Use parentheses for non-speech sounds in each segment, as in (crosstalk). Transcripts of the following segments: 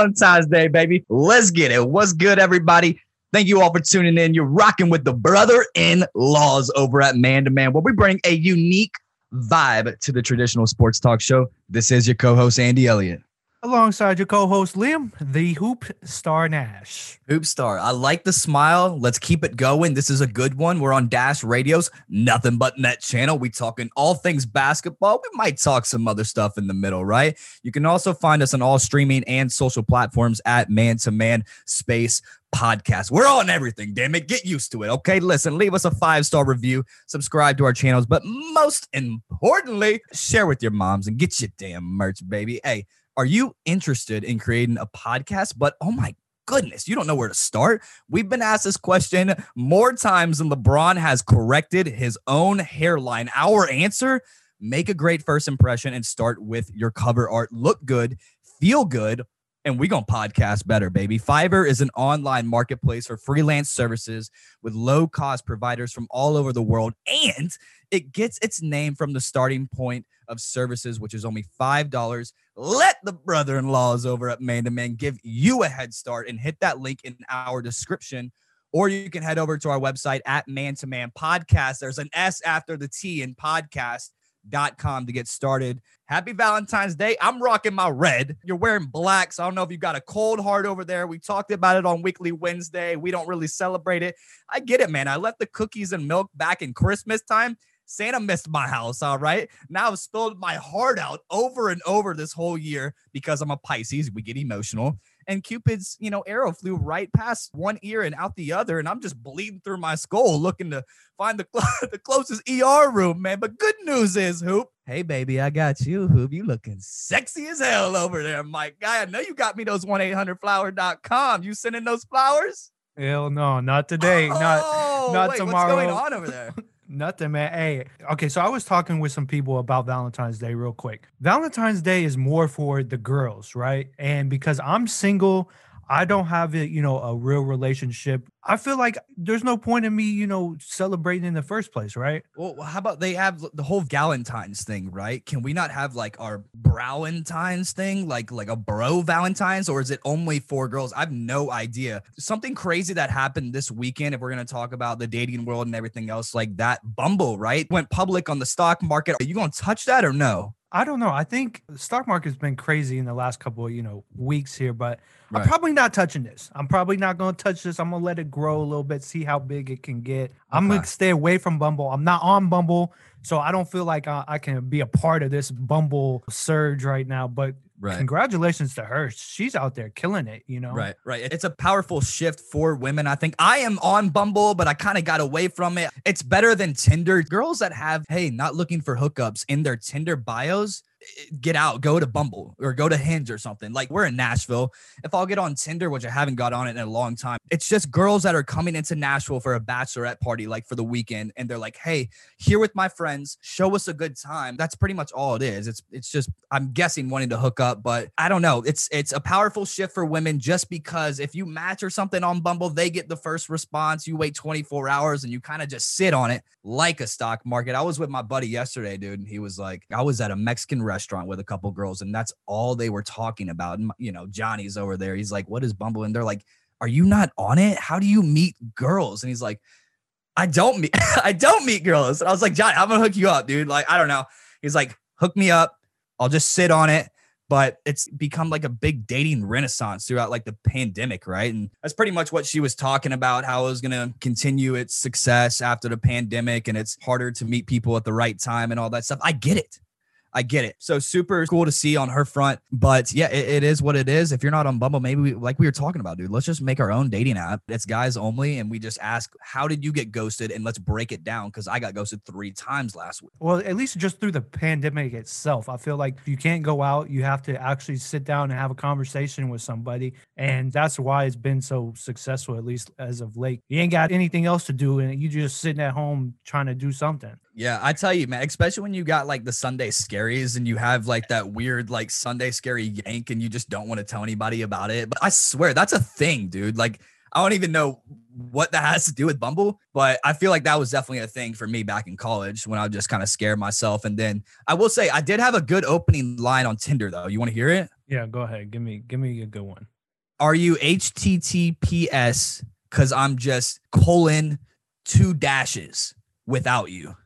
Valentine's Day, baby. Let's get it. What's good, everybody? Thank you all for tuning in. You're rocking with the brother in laws over at Man to Man, where we bring a unique vibe to the traditional sports talk show. This is your co host, Andy Elliott alongside your co-host Liam, the Hoop Star Nash. Hoop Star, I like the smile. Let's keep it going. This is a good one. We're on Dash Radio's Nothing But Net channel. We talking all things basketball. We might talk some other stuff in the middle, right? You can also find us on all streaming and social platforms at Man to Man Space podcast. We're on everything, damn it. Get used to it. Okay. Listen, leave us a five star review, subscribe to our channels, but most importantly, share with your moms and get your damn merch, baby. Hey, are you interested in creating a podcast? But oh my goodness, you don't know where to start. We've been asked this question more times than LeBron has corrected his own hairline. Our answer make a great first impression and start with your cover art. Look good, feel good, and we gonna podcast better, baby. Fiverr is an online marketplace for freelance services with low cost providers from all over the world, and it gets its name from the starting point of services, which is only $5. Let the brother in laws over at Man to Man give you a head start and hit that link in our description. Or you can head over to our website at Man to Man Podcast. There's an S after the T in podcast.com to get started. Happy Valentine's Day. I'm rocking my red. You're wearing black. So I don't know if you got a cold heart over there. We talked about it on Weekly Wednesday. We don't really celebrate it. I get it, man. I left the cookies and milk back in Christmas time. Santa missed my house, all right? Now I've spilled my heart out over and over this whole year because I'm a Pisces. We get emotional. And Cupid's, you know, arrow flew right past one ear and out the other. And I'm just bleeding through my skull looking to find the, (laughs) the closest ER room, man. But good news is, Hoop. Hey, baby, I got you, Hoop. You looking sexy as hell over there, Mike. Guy, I know you got me those 1-800-Flower.com. You sending those flowers? Hell no, not today. Oh, not not wait, tomorrow. What's going on over there? (laughs) Nothing, man. Hey, okay. So I was talking with some people about Valentine's Day real quick. Valentine's Day is more for the girls, right? And because I'm single, I don't have it, you know, a real relationship I feel like there's no point in me, you know, celebrating in the first place, right? Well, how about they have the whole Galentine's thing, right? Can we not have like our Browentine's thing, like like a bro Valentine's, or is it only for girls? I have no idea. Something crazy that happened this weekend, if we're gonna talk about the dating world and everything else, like that Bumble, right? Went public on the stock market. Are you gonna touch that or no? I don't know. I think the stock market's been crazy in the last couple of, you know, weeks here, but right. I'm probably not touching this. I'm probably not going to touch this. I'm going to let it grow a little bit, see how big it can get. Okay. I'm going to stay away from Bumble. I'm not on Bumble, so I don't feel like I, I can be a part of this Bumble surge right now, but Right. Congratulations to her. She's out there killing it, you know? Right, right. It's a powerful shift for women. I think I am on Bumble, but I kind of got away from it. It's better than Tinder. Girls that have, hey, not looking for hookups in their Tinder bios, get out, go to Bumble or go to Hinge or something. Like we're in Nashville. If I'll get on Tinder, which I haven't got on it in a long time, it's just girls that are coming into Nashville for a bachelorette party, like for the weekend, and they're like, "Hey, here with my friends, show us a good time." That's pretty much all it is. It's it's just I'm guessing wanting to hook up, but I don't know. It's it's a powerful shift for women just because if you match or something on Bumble, they get the first response. You wait 24 hours and you kind of just sit on it like a stock market. I was with my buddy yesterday, dude, and he was like, I was at a Mexican restaurant with a couple girls, and that's all they were talking about. And you know, Johnny's over there. He's like, "What is Bumble?" And they're like, "Are you not on it? How do you meet girls?" And he's like, "I don't meet, (laughs) I don't meet girls." And I was like, "Johnny, I'm gonna hook you up, dude. Like, I don't know." He's like, "Hook me up. I'll just sit on it." but it's become like a big dating renaissance throughout like the pandemic, right? And that's pretty much what she was talking about how it was going to continue its success after the pandemic and it's harder to meet people at the right time and all that stuff. I get it. I get it. So super cool to see on her front. But yeah, it, it is what it is. If you're not on Bumble, maybe we, like we were talking about, dude, let's just make our own dating app. It's guys only. And we just ask, how did you get ghosted? And let's break it down because I got ghosted three times last week. Well, at least just through the pandemic itself, I feel like you can't go out. You have to actually sit down and have a conversation with somebody. And that's why it's been so successful, at least as of late. You ain't got anything else to do. And you just sitting at home trying to do something. Yeah, I tell you, man, especially when you got like the Sunday scaries and you have like that weird like Sunday scary yank and you just don't want to tell anybody about it. But I swear that's a thing, dude. Like I don't even know what that has to do with Bumble, but I feel like that was definitely a thing for me back in college when I would just kind of scare myself. And then I will say I did have a good opening line on Tinder though. You want to hear it? Yeah, go ahead. Give me give me a good one. Are you HTTPS? Because I'm just colon two dashes without you.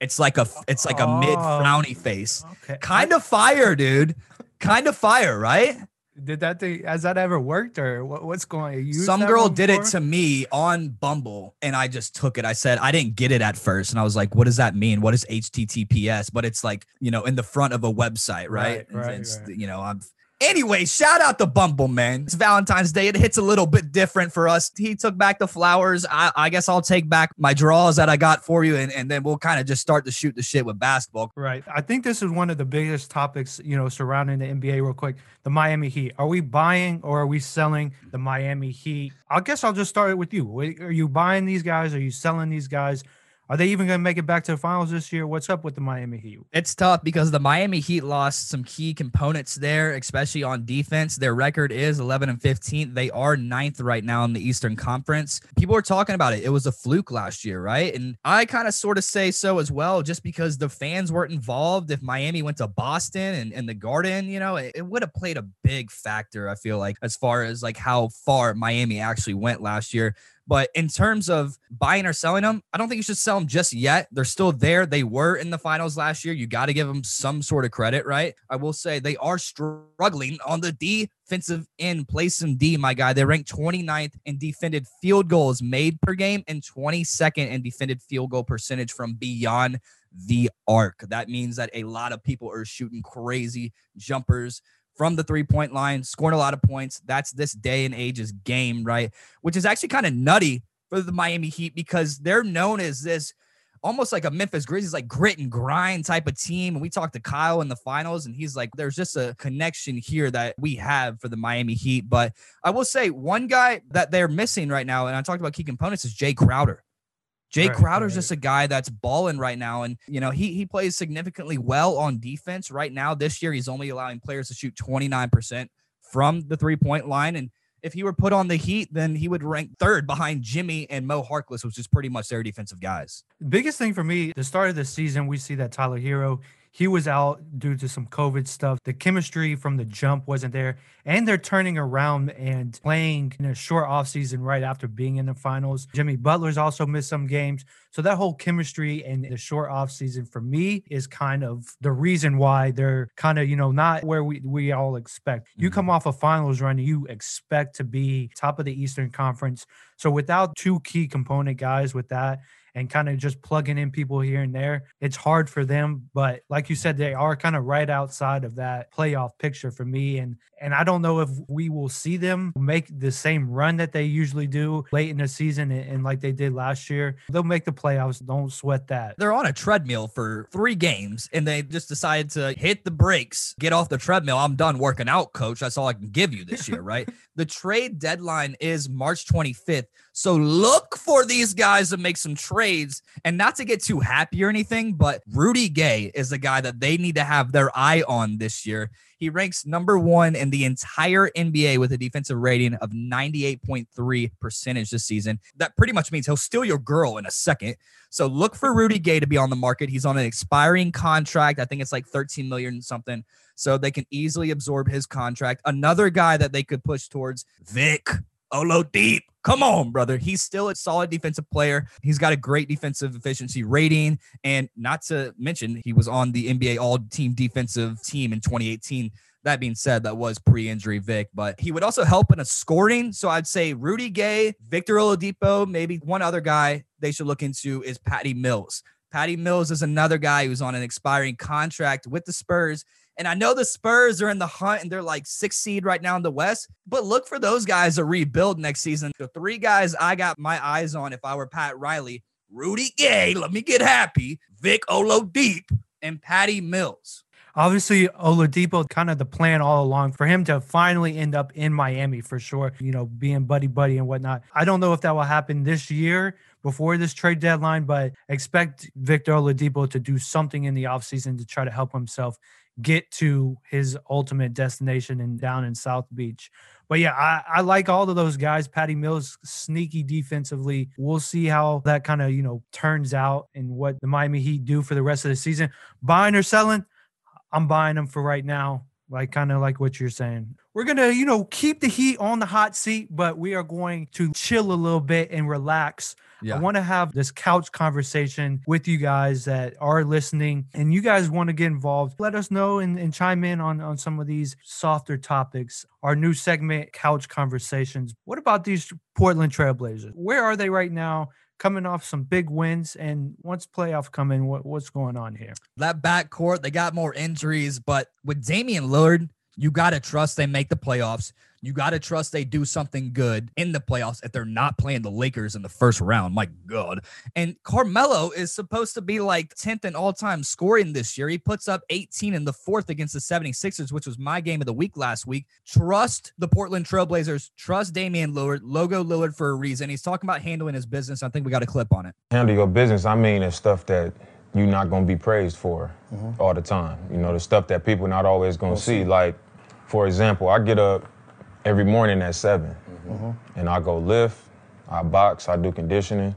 It's like a it's like a oh, mid frowny face. Okay. Kind of fire, dude. kind of fire, right? Did that thing has that ever worked or what, what's going on? Some girl did it to me on Bumble and I just took it. I said I didn't get it at first and I was like, what does that mean? What is HTTPS? But it's like, you know, in the front of a website, right? right, right, right. You know, I'm Anyway, shout out to Bumble, man. It's Valentine's Day. It hits a little bit different for us. He took back the flowers. I, I guess I'll take back my draws that I got for you, and, and then we'll kind of just start to shoot the shit with basketball. Right. I think this is one of the biggest topics, you know, surrounding the NBA, real quick. The Miami Heat. Are we buying or are we selling the Miami Heat? I guess I'll just start it with you. Are you buying these guys? Are you selling these guys? Are they even going to make it back to the finals this year? What's up with the Miami Heat? It's tough because the Miami Heat lost some key components there, especially on defense. Their record is 11 and 15. They are ninth right now in the Eastern Conference. People are talking about it. It was a fluke last year, right? And I kind of sort of say so as well, just because the fans weren't involved. If Miami went to Boston and, and the Garden, you know, it, it would have played a big factor, I feel like, as far as like how far Miami actually went last year. But in terms of buying or selling them, I don't think you should sell them just yet. They're still there. They were in the finals last year. You got to give them some sort of credit, right? I will say they are struggling on the defensive end. Play some D, my guy. They ranked 29th in defended field goals made per game and 22nd in defended field goal percentage from beyond the arc. That means that a lot of people are shooting crazy jumpers from the three point line, scoring a lot of points. That's this day and age's game, right? Which is actually kind of nutty for the Miami Heat because they're known as this almost like a Memphis Grizzlies, like grit and grind type of team. And we talked to Kyle in the finals, and he's like, there's just a connection here that we have for the Miami Heat. But I will say, one guy that they're missing right now, and I talked about key components, is Jae Crowder. Jae right, Crowder's right. just a guy that's balling right now. And, you know, he, he plays significantly well on defense right now. This year, he's only allowing players to shoot 29% from the three point line. And if he were put on the Heat, then he would rank third behind Jimmy and Mo Harkless, which is pretty much their defensive guys. Biggest thing for me, the start of the season, we see that Tyler Herro he was out due to some COVID stuff. The chemistry from the jump wasn't there. And they're turning around and playing in a short offseason right after being in the finals. Jimmy Butler's also missed some games. So that whole chemistry and the short offseason for me is kind of the reason why they're kind of, you know, not where we, we all expect. You come mm-hmm. off a finals run, you expect to be top of the Eastern Conference. So without two key component guys with that, and kind of just plugging in people here and there. It's hard for them, but like you said, they are kind of right outside of that playoff picture for me. And and I don't know if we will see them make the same run that they usually do late in the season and, and like they did last year. They'll make the playoffs. Don't sweat that. They're on a treadmill for three games and they just decided to hit the brakes, get off the treadmill. I'm done working out, coach. That's all I can give you this year, right? (laughs) the trade deadline is March 25th. So look for these guys to make some trades and not to get too happy or anything, but Rudy Gay is the guy that they need to have their eye on this year. He ranks number one in the entire NBA with a defensive rating of 98.3 percentage this season. That pretty much means he'll steal your girl in a second. So look for Rudy Gay to be on the market. He's on an expiring contract. I think it's like 13 million something. So they can easily absorb his contract. Another guy that they could push towards Vic Oladipo. Come on, brother. He's still a solid defensive player. He's got a great defensive efficiency rating. And not to mention, he was on the NBA all team defensive team in 2018. That being said, that was pre injury Vic, but he would also help in a scoring. So I'd say Rudy Gay, Victor Oladipo, maybe one other guy they should look into is Patty Mills. Patty Mills is another guy who's on an expiring contract with the Spurs. And I know the Spurs are in the hunt and they're like six seed right now in the West, but look for those guys to rebuild next season. The three guys I got my eyes on if I were Pat Riley, Rudy Gay, let me get happy, Vic Oladipo, and Patty Mills. Obviously, Oladipo kind of the plan all along for him to finally end up in Miami for sure, you know, being buddy buddy and whatnot. I don't know if that will happen this year before this trade deadline, but expect Victor Oladipo to do something in the offseason to try to help himself get to his ultimate destination and down in South Beach. But yeah, I, I like all of those guys. Patty Mills, sneaky defensively. We'll see how that kind of, you know, turns out and what the Miami Heat do for the rest of the season. Buying or selling, I'm buying them for right now. Like kind of like what you're saying. We're gonna, you know, keep the heat on the hot seat, but we are going to chill a little bit and relax yeah. I want to have this couch conversation with you guys that are listening and you guys want to get involved. Let us know and, and chime in on, on some of these softer topics. Our new segment, Couch Conversations. What about these Portland Trailblazers? Where are they right now? Coming off some big wins. And once playoffs come in, what, what's going on here? That backcourt, they got more injuries, but with Damian Lillard, you got to trust they make the playoffs. You got to trust they do something good in the playoffs if they're not playing the Lakers in the first round. My God. And Carmelo is supposed to be like 10th in all time scoring this year. He puts up 18 in the fourth against the 76ers, which was my game of the week last week. Trust the Portland Trailblazers. Trust Damian Lillard. Logo Lillard for a reason. He's talking about handling his business. I think we got a clip on it. Handle your business. I mean, it's stuff that you're not going to be praised for mm-hmm. all the time. You know, the stuff that people not always going to see. see. Like, for example, I get up every morning at 7 mm-hmm. and I go lift, I box, I do conditioning.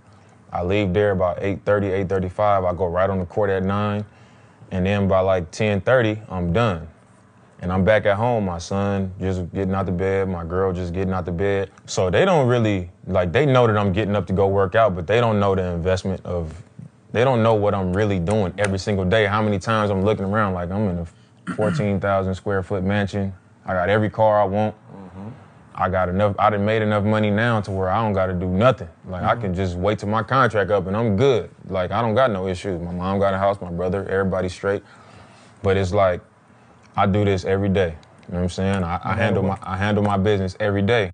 I leave there about 8:30, 8:35. I go right on the court at nine, and then by like 10:30, I'm done. And I'm back at home. My son just getting out the bed, my girl just getting out the bed. So they don't really like they know that I'm getting up to go work out, but they don't know the investment of. They don't know what I'm really doing every single day. How many times I'm looking around like I'm in a 14,000 square foot mansion. I got every car I want. I got enough. I done made enough money now to where I don't got to do nothing. Like mm-hmm. I can just wait till my contract up and I'm good. Like I don't got no issues. My mom got a house, my brother, everybody straight. But it's like I do this every day. You know what I'm saying? I, I handle my I handle my business every day.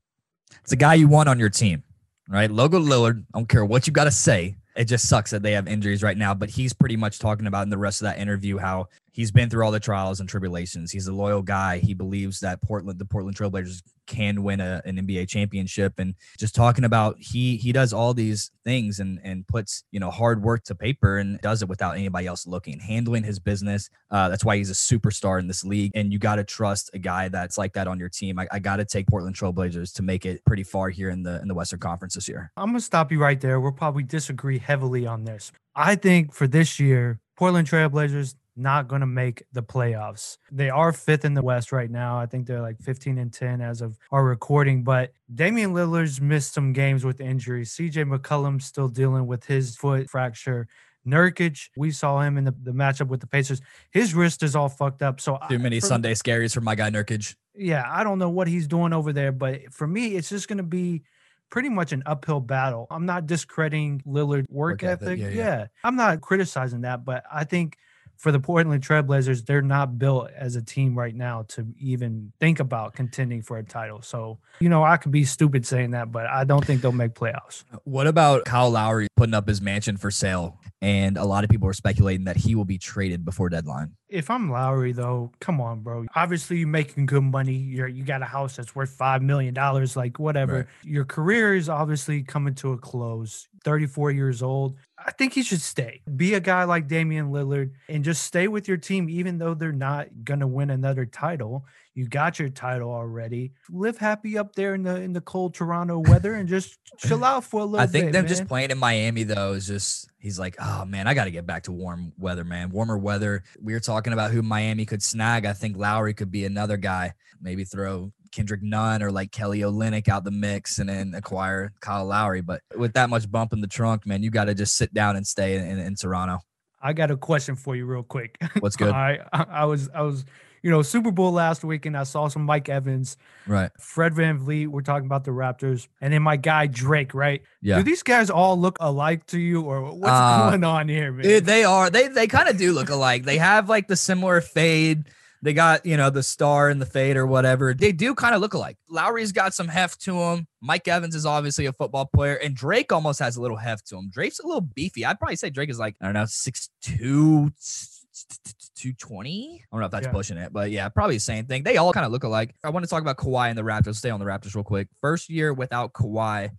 It's a guy you want on your team, right? Logo Lillard. I don't care what you got to say. It just sucks that they have injuries right now, but he's pretty much talking about in the rest of that interview how he's been through all the trials and tribulations. He's a loyal guy. He believes that Portland, the Portland Trailblazers, can win a, an NBA championship. And just talking about he he does all these things and and puts you know hard work to paper and does it without anybody else looking, handling his business. Uh, that's why he's a superstar in this league. And you got to trust a guy that's like that on your team. I, I got to take Portland Trailblazers to make it pretty far here in the in the Western Conference this year. I'm gonna stop you right there. We'll probably disagree heavily on this. I think for this year, Portland Trailblazers not going to make the playoffs. They are fifth in the West right now. I think they're like 15 and 10 as of our recording. But Damian Lillard's missed some games with injuries. CJ McCollum's still dealing with his foot fracture. Nurkic, we saw him in the, the matchup with the Pacers. His wrist is all fucked up. So too many for, Sunday scaries for my guy Nurkic. Yeah, I don't know what he's doing over there, but for me, it's just going to be pretty much an uphill battle. I'm not discrediting Lillard work, work ethic. ethic. Yeah, yeah. yeah, I'm not criticizing that, but I think for the Portland Trailblazers, they're not built as a team right now to even think about contending for a title. So, you know, I could be stupid saying that, but I don't think they'll make playoffs. What about Kyle Lowry putting up his mansion for sale? And a lot of people are speculating that he will be traded before deadline. If I'm Lowry, though, come on, bro. Obviously, you're making good money. You're you got a house that's worth five million dollars, like whatever. Right. Your career is obviously coming to a close. 34 years old. I think he should stay. Be a guy like Damian Lillard and just stay with your team, even though they're not gonna win another title. You got your title already. Live happy up there in the in the cold Toronto weather and just (laughs) chill out for a little bit. I think bit, them man. just playing in Miami though is just he's like, oh man, I got to get back to warm weather, man. Warmer weather. We were talking about who Miami could snag. I think Lowry could be another guy. Maybe throw Kendrick Nunn or like Kelly Olynyk out the mix and then acquire Kyle Lowry. But with that much bump in the trunk, man, you got to just sit down and stay in, in, in, Toronto. I got a question for you, real quick. What's good? (laughs) I, I was I was you know Super Bowl last week and I saw some Mike Evans, right? Fred VanVleet. We're talking about the Raptors, and then my guy Drake, right? Yeah. Do these guys all look alike to you, or what's uh, going on here, man? They are. They they kind of do look alike. They have like the similar fade they got, you know, the star and the fade or whatever. They do kind of look alike. Lowry's got some heft to him. Mike Evans is obviously a football player, and Drake almost has a little heft to him. Drake's a little beefy. I'd probably say Drake is like, I don't know, 6'2, 220. I don't know if that's yeah. pushing it, but yeah, probably the same thing. They all kind of look alike. I want to talk about Kawhi and the Raptors. Stay on the Raptors real quick. First year without Kawhi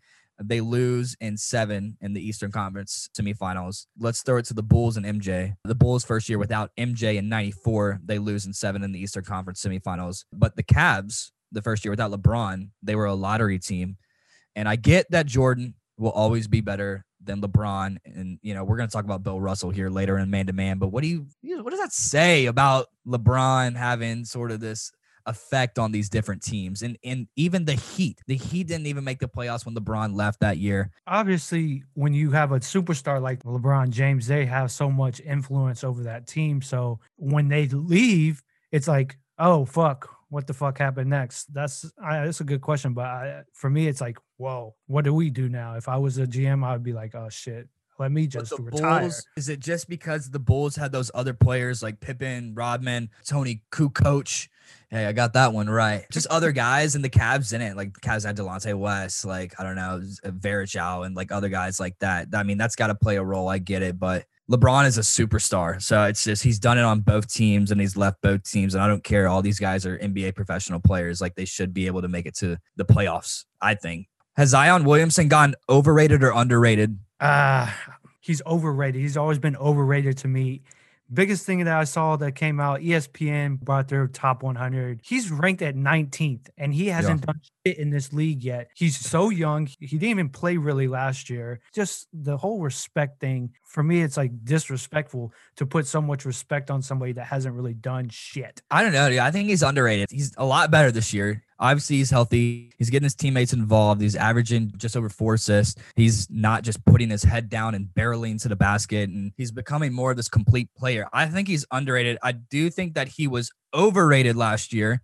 They lose in seven in the Eastern Conference semifinals. Let's throw it to the Bulls and MJ. The Bulls' first year without MJ in 94, they lose in seven in the Eastern Conference semifinals. But the Cavs, the first year without LeBron, they were a lottery team. And I get that Jordan will always be better than LeBron. And, you know, we're going to talk about Bill Russell here later in man to man. But what do you, what does that say about LeBron having sort of this effect on these different teams. And and even the Heat, the Heat didn't even make the playoffs when LeBron left that year. Obviously, when you have a superstar like LeBron James, they have so much influence over that team. So when they leave, it's like, oh fuck, what the fuck happened next? That's I, that's a good question, but I, for me, it's like, whoa, what do we do now? If I was a GM, I would be like, oh shit, let me just retire. Bulls, is it just because the Bulls had those other players like Pippen, Rodman, Toni Kukoc? Hey, I got that one right. Just other guys and the Cavs in it. Like the Cavs had Delonte West, like I don't know, uh, Varejao and like other guys like that. I mean, that's got to play a role. I get it, but LeBron is a superstar. So it's just he's done it on both teams and he's left both teams. And I don't care. All these guys are NBA professional players. Like they should be able to make it to the playoffs, I think. Has Zion Williamson gone overrated or underrated? Uh he's overrated. He's always been overrated to me. Biggest thing that I saw that came out, ESPN brought their top 100. He's ranked at 19th, and he hasn't yeah. done shit in this league yet. He's so young. He didn't even play really last year. Just the whole respect thing for me, it's like disrespectful to put so much respect on somebody that hasn't really done shit. I don't know. Dude. I think he's underrated. He's a lot better this year. Obviously, he's healthy. He's getting his teammates involved. He's averaging just over four assists. He's not just putting his head down and barreling to the basket, and he's becoming more of this complete player. I think he's underrated. I do think that he was overrated last year.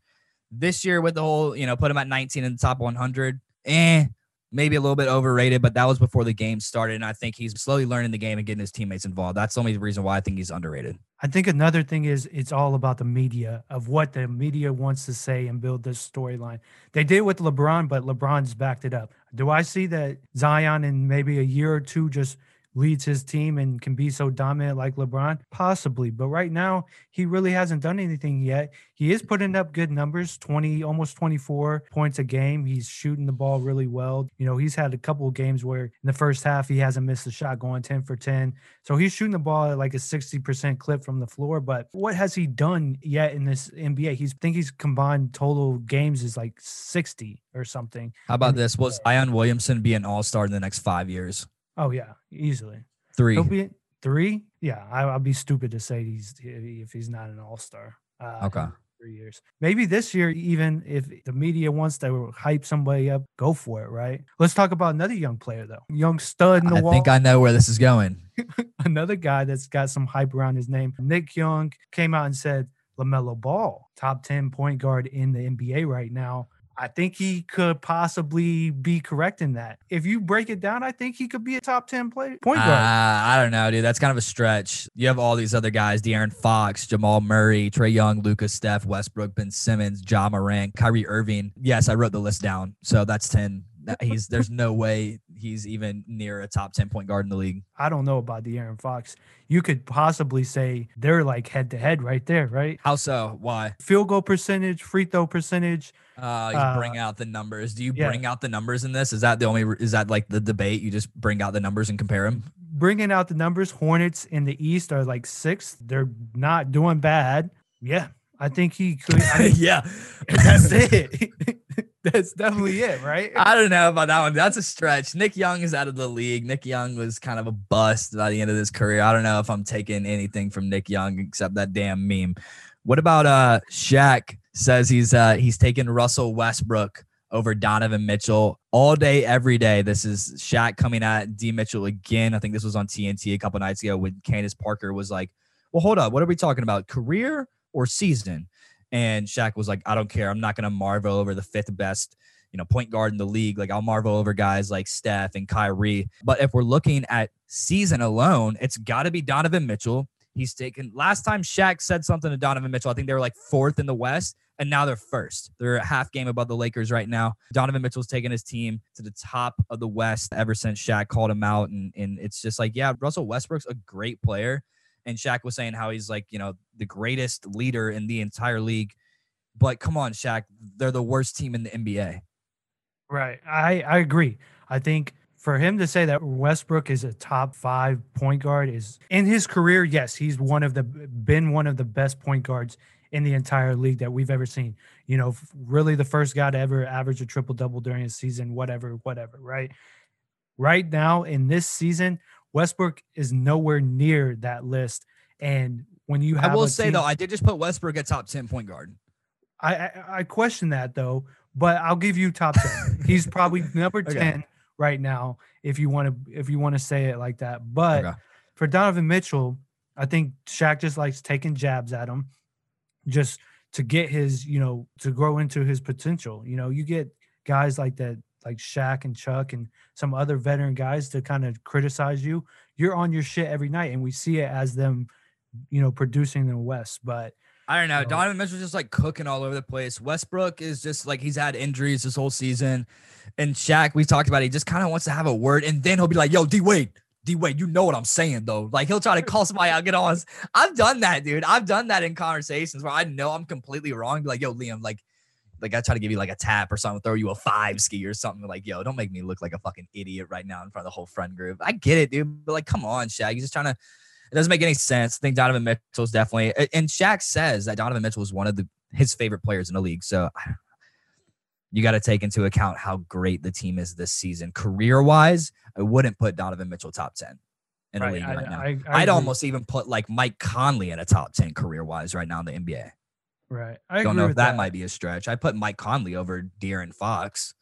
This year, with the whole, you know, put him at 19 in the top 100, eh, maybe a little bit overrated, but that was before the game started. And I think he's slowly learning the game and getting his teammates involved. That's the only reason why I think he's underrated. I think another thing is it's all about the media of what the media wants to say and build this storyline. They did with LeBron, but LeBron's backed it up. Do I see that Zion in maybe a year or two just leads his team and can be so dominant like LeBron? Possibly. But right now, he really hasn't done anything yet. He is putting up good numbers 20, almost 24 points a game. He's shooting the ball really well. You know, he's had a couple of games where in the first half, he hasn't missed a shot going 10 for 10. So he's shooting the ball at like a 60% clip from the floor. But what has he done yet in this NBA? He's I think he's combined total games is like 60 or something. How about this? Will Zion Williamson be an all star in the next five years? Oh yeah, easily three. Be three. Yeah, I, will be stupid to say he's if he's not an all star. Uh, okay. Three years. Maybe this year, even if the media wants to hype somebody up, go for it, right? Let's talk about another young player, though. Young stud in the I wall. think I know where this is going. (laughs) another guy that's got some hype around his name. Nick Young came out and said LaMelo Ball, top 10 point guard in the NBA right now. I think he could possibly be correct in that. If you break it down, I think he could be a top 10 play, point guard. Uh, I don't know, dude. That's kind of a stretch. You have all these other guys De'Aaron Fox, Jamal Murray, Trae Young, Lucas Steph, Westbrook, Ben Simmons, Ja Morant, Kyrie Irving. Yes, I wrote the list down. So that's 10. He's there's no way he's even near a top 10 point guard in the league. I don't know about De'Aaron Fox. You could possibly say they're like head to head right there, right? How so? Why? Field goal percentage, free throw percentage, uh, uh, bring out the numbers. Do you yeah. bring out the numbers in this? Is that the only? Is that like the debate? You just bring out the numbers and compare them. Bringing out the numbers. Hornets in the East are like sixth. They're not doing bad. Yeah, I think he could. I (laughs) mean, yeah, (laughs) that's it. (laughs) that's definitely it, right? I don't know about that one. That's a stretch. Nick Young is out of the league. Nick Young was kind of a bust by the end of his career. I don't know if I'm taking anything from Nick Young except that damn meme. What about uh Shaq? Says he's uh he's taking Russell Westbrook over Donovan Mitchell all day, every day. This is Shaq coming at D Mitchell again. I think this was on TNT a couple nights ago when Candace Parker was like, Well, hold up, what are we talking about? Career or season? And Shaq was like, I don't care. I'm not gonna marvel over the fifth best, you know, point guard in the league. Like I'll marvel over guys like Steph and Kyrie. But if we're looking at season alone, it's gotta be Donovan Mitchell. He's taken last time Shaq said something to Donovan Mitchell. I think they were like fourth in the West, and now they're first. They're a half game above the Lakers right now. Donovan Mitchell's taken his team to the top of the West ever since Shaq called him out. And, and it's just like, yeah, Russell Westbrook's a great player. And Shaq was saying how he's like, you know, the greatest leader in the entire league. But come on, Shaq, they're the worst team in the NBA. Right. I, I agree. I think for him to say that Westbrook is a top five point guard is in his career, yes, he's one of the been one of the best point guards in the entire league that we've ever seen. You know, really the first guy to ever average a triple double during a season, whatever, whatever, right? Right now in this season, Westbrook is nowhere near that list. And when you have I will say team, though, I did just put Westbrook at top 10 point guard. I, I, I question that though, but I'll give you top 10. He's probably (laughs) number 10 okay. Right now if you want to if you want to say it like that. But okay. for Donovan Mitchell, I think Shaq just likes taking jabs at him just to get his, you know, to grow into his potential. You know, you get guys like that like Shaq and Chuck and some other veteran guys to kind of criticize you, you're on your shit every night, and we see it as them, you know, producing the West. But I don't know. Know Donovan Mitchell's just like cooking all over the place. Westbrook is just like he's had injuries this whole season, and Shaq we talked about. He just kind of wants to have a word, and then he'll be like, "Yo, D Wade." D Wade, you know what I'm saying though. Like he'll try to call somebody out, get on. I've done that, dude. I've done that in conversations where I know I'm completely wrong. Be like, yo, Liam, like like I try to give you like a tap or something, throw you a five ski or something. Like, yo, don't make me look like a fucking idiot right now in front of the whole friend group. I get it, dude. But like, come on, Shaq. You're just trying to. It doesn't make any sense. I think Donovan Mitchell is definitely, and Shaq says that Donovan Mitchell is one of the his favorite players in the league. So you got to take into account how great the team is this season. Career wise, I wouldn't put Donovan Mitchell top 10 in right, the league I, right now. I, would almost even put like Mike Conley in a top 10 career wise right now in the NBA. Right. I don't know if that, that, might be a stretch. I put Mike Conley over De'Aaron Fox.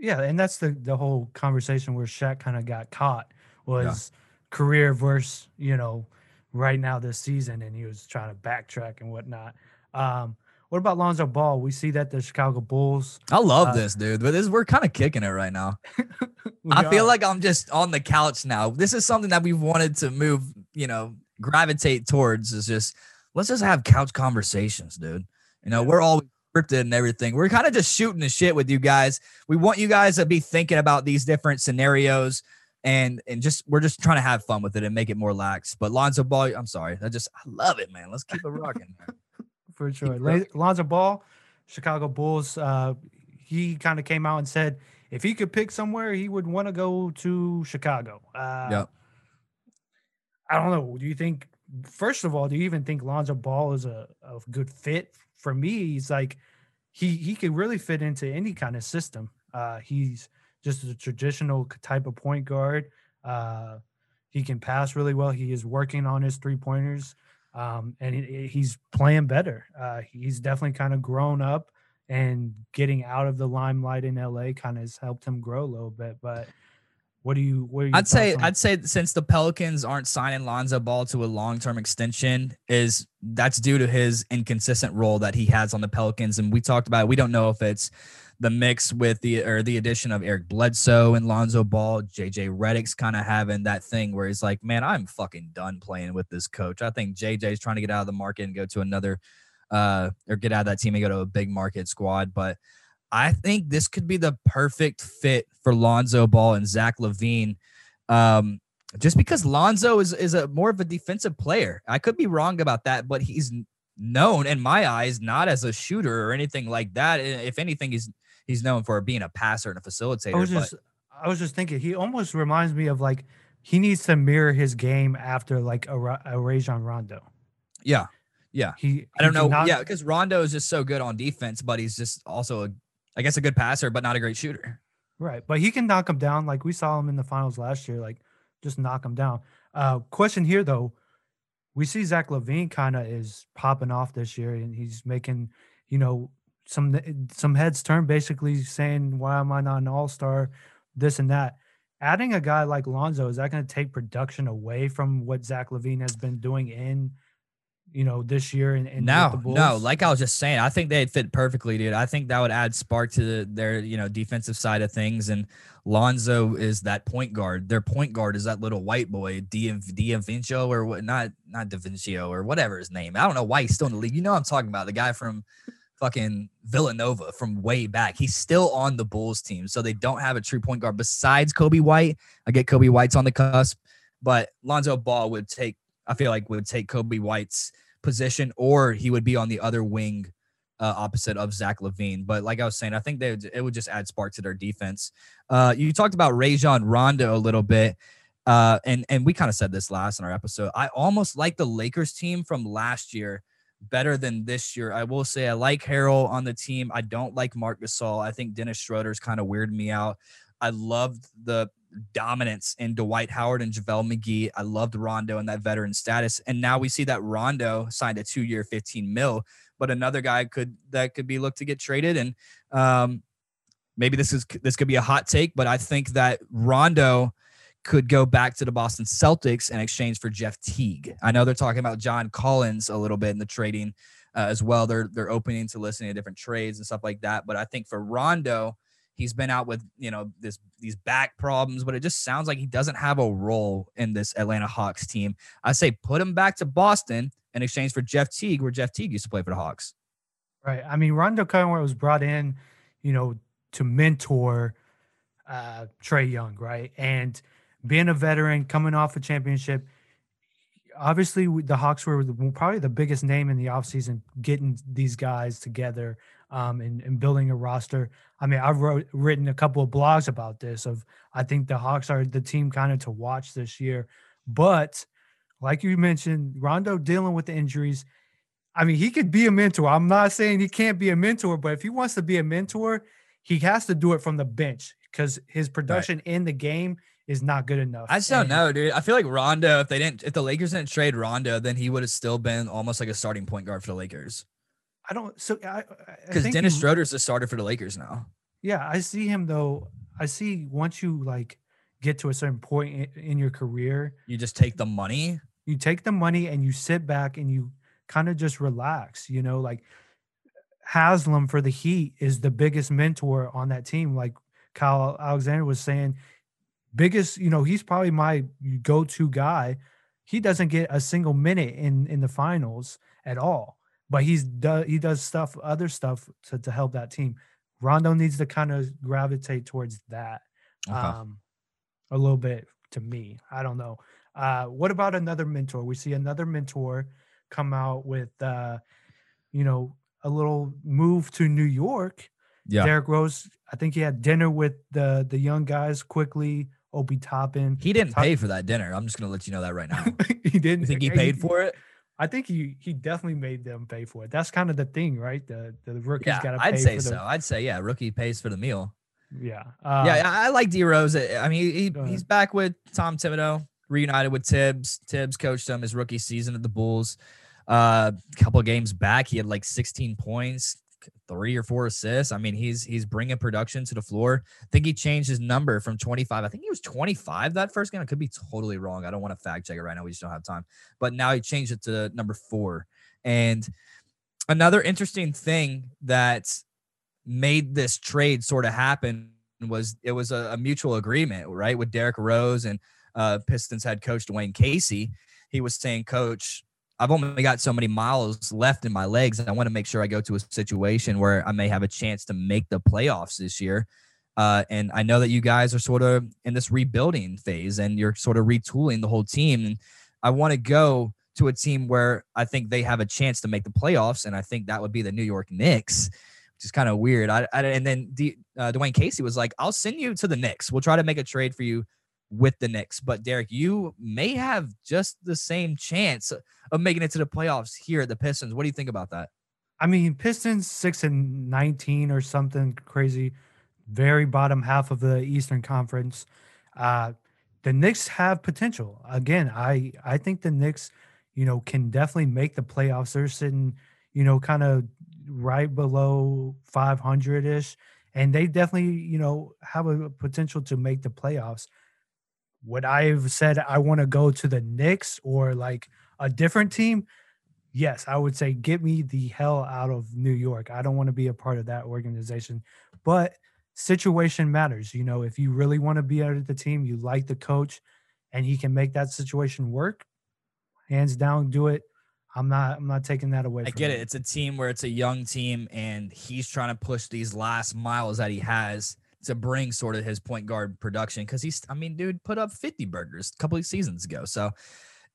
Yeah, and that's the the whole conversation where Shaq kind of got caught was yeah. Career versus you know right now this season, and he was trying to backtrack and whatnot. Um, what about Lonzo Ball? We see that the Chicago Bulls. I love uh, this, dude. But this we're kind of kicking it right now. (laughs) I feel like I'm just on the couch now. This is something that we've wanted to move, you know, gravitate towards. Is just let's just have couch conversations, dude. You know, we're all scripted and everything. We're kind of just shooting the shit with you guys. We want you guys to be thinking about these different scenarios and and just we're just trying to have fun with it and make it more lax. But Lonzo Ball, I'm sorry, I just I love it, man. Let's keep it rocking. (laughs) For sure, Lonzo Ball, Chicago Bulls. Uh, he kind of came out and said if he could pick somewhere, he would want to go to Chicago. Uh, yeah. I don't know. Do you think first of all, do you even think Lonzo Ball is a, a good fit? For me, he's like he he could really fit into any kind of system. Uh, he's just a traditional type of point guard. Uh, he can pass really well. He is working on his three pointers, um, and he, he's playing better. Uh, he's definitely kind of grown up, and getting out of the limelight in LA kind of has helped him grow a little bit. But what do you? What I'd say. On? I'd say since the Pelicans aren't signing Lonzo Ball to a long term extension, is that's due to his inconsistent role that he has on the Pelicans, and we talked about. It. We don't know if it's the mix with the or the addition of Eric Bledsoe and Lonzo Ball. JJ Redick's kind of having that thing where he's like, "Man, I'm fucking done playing with this coach." I think JJ's trying to get out of the market and go to another, uh, or get out of that team and go to a big market squad, but. I think this could be the perfect fit for Lonzo Ball and Zach LaVine. Um, just because Lonzo is is a more of a defensive player. I could be wrong about that, but he's known in my eyes not as a shooter or anything like that. If anything, he's he's known for being a passer and a facilitator. I was just I was just thinking he almost reminds me of like he needs to mirror his game after like a, a Rajon Rondo. Yeah. Yeah. He I don't know. Not, yeah, because Rondo is just so good on defense, but he's just also a I guess a good passer, but not a great shooter. Right, but he can knock him down. Like we saw him in the finals last year. Like just knock him down. Uh, question here though, we see Zach LaVine kind of is popping off this year, and he's making you know some some heads turn, basically saying, "Why am I not an All Star?" This and that. Adding a guy like Lonzo is that going to take production away from what Zach LaVine has been doing in you know, this year and, and no, no, like I was just saying, I think they'd fit perfectly, dude. I think that would add spark to the, their, you know, defensive side of things. And Lonzo is that point guard. Their point guard is that little white boy, D'Vincio or what? Not not D'Vincio or whatever his name. I don't know why he's still in the league. You know, I'm talking about the guy from fucking Villanova from way back. He's still on the Bulls team, so they don't have a true point guard besides Coby White. I get Coby White's on the cusp, but Lonzo Ball would take. I feel like would take Coby White's position, or he would be on the other wing uh, opposite of Zach LaVine. But like I was saying, I think they would, it would just add spark to their defense. Uh, you talked about Rajon Rondo a little bit. Uh, and and we kind of said this last in our episode. I almost like the Lakers team from last year better than this year. I will say I like Harrell on the team. I don't like Marc Gasol. I think Dennis Schroeder's kind of weirded me out. I loved the dominance in Dwight Howard and JaVale McGee. I loved Rondo and that veteran status. And now we see that Rondo signed a two-year 15 mil, but another guy could that could be looked to get traded. And um, maybe this is this could be a hot take, but I think that Rondo could go back to the Boston Celtics in exchange for Jeff Teague. I know they're talking about John Collins a little bit in the trading uh, as well. They're they're opening to listening to different trades and stuff like that. But I think for Rondo, he's been out with you know this these back problems, but it just sounds like he doesn't have a role in this Atlanta Hawks team. I say put him back to Boston in exchange for Jeff Teague, where Jeff Teague used to play for the Hawks. Right. I mean, Rondo Cunningham was brought in, you know, to mentor uh Trae Young, right? And being a veteran, coming off a championship, obviously the Hawks were probably the biggest name in the offseason getting these guys together um, and, and, building a roster. I mean, I've wrote, written a couple of blogs about this of I think the Hawks are the team kind of to watch this year. But like you mentioned, Rondo dealing with the injuries. I mean, he could be a mentor. I'm not saying he can't be a mentor, but if he wants to be a mentor, he has to do it from the bench because his production right. in the game is not good enough. I just don't know, dude. I feel like Rondo, if they didn't, if the Lakers didn't trade Rondo, then he would have still been almost like a starting point guard for the Lakers. I don't. So I because Dennis he, Schroeder's the starter for the Lakers now. Yeah, I see him though. I see once you like get to a certain point in, in your career, you just take the money. You take the money and you sit back and you kind of just relax. You know, like Haslem for the Heat is the biggest mentor on that team. Like Kyle Alexander was saying, biggest, you know, he's probably my go-to guy. He doesn't get a single minute in in the finals at all, but he's does he does stuff, other stuff to, to help that team. Rondo needs to kind of gravitate towards that okay. um, a little bit to me. I don't know. Uh, what about another mentor? We see another mentor come out with, uh, you know, a little move to New York. Yeah. Derrick Rose, I think he had dinner with the the young guys quickly Obi Toppin. He didn't pay for that dinner. I'm just gonna let you know that right now. (laughs) he didn't. You think he paid for it? I think he he definitely made them pay for it. That's kind of the thing, right? The the rookies yeah, got to. I'd say so. I'd say yeah. Rookie pays for the meal. Yeah. Uh, yeah, I like D Rose. I mean, he, he's back with Tom Thibodeau, reunited with Thibs. Thibs coached him his rookie season at the Bulls. A uh, couple games back, he had like 16 points, three or four assists. I mean, he's he's bringing production to the floor. I think he changed his number from 25. I think he was 25 that first game. I could be totally wrong. I don't want to fact check it right now. We just don't have time. But now he changed it to number four. And another interesting thing that made this trade sort of happen was it was a, a mutual agreement, right, with Derrick Rose and uh, Pistons head coach Dwane Casey. He was saying, Coach, I've only got so many miles left in my legs, and I want to make sure I go to a situation where I may have a chance to make the playoffs this year. Uh, and I know that you guys are sort of in this rebuilding phase, and you're sort of retooling the whole team. And I want to go to a team where I think they have a chance to make the playoffs, and I think that would be the New York Knicks, which is kind of weird. I, I and then D, uh, Dwane Casey was like, "I'll send you to the Knicks. We'll try to make a trade for you with the Knicks. But Derrick, you may have just the same chance of making it to the playoffs here at the Pistons. What do you think about that? I mean, Pistons six and nineteen or something crazy, very bottom half of the Eastern Conference. Uh, the Knicks have potential. Again, I I think the Knicks, you know, can definitely make the playoffs. They're sitting, you know, kind of right below 500 ish, and they definitely, you know, have a potential to make the playoffs would I have said I want to go to the Knicks or like a different team? Yes, I would say get me the hell out of New York. I don't want to be a part of that organization. But situation matters. You know, if you really want to be out of the team, you like the coach, and he can make that situation work, hands down, do it. I'm not. I'm not taking that away. I get it. It's a team where it's a young team, and he's trying to push these last miles that he has to bring sort of his point guard production because he's, I mean, dude, put up 50 burgers a couple of seasons ago. So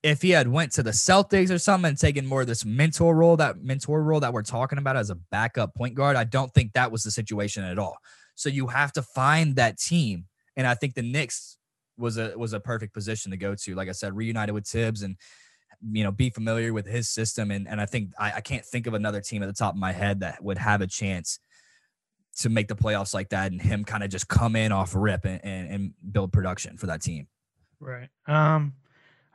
if he had went to the Celtics or something and taken more of this mentor role, that mentor role that we're talking about as a backup point guard, I don't think that was the situation at all. So you have to find that team, and I think the Knicks was a was a perfect position to go to. Like I said, reunited with Thibs and you know be familiar with his system, and and I think I, I can't think of another team at the top of my head that would have a chance to make the playoffs like that, and him kind of just come in off rip and, and, and build production for that team. Right. Um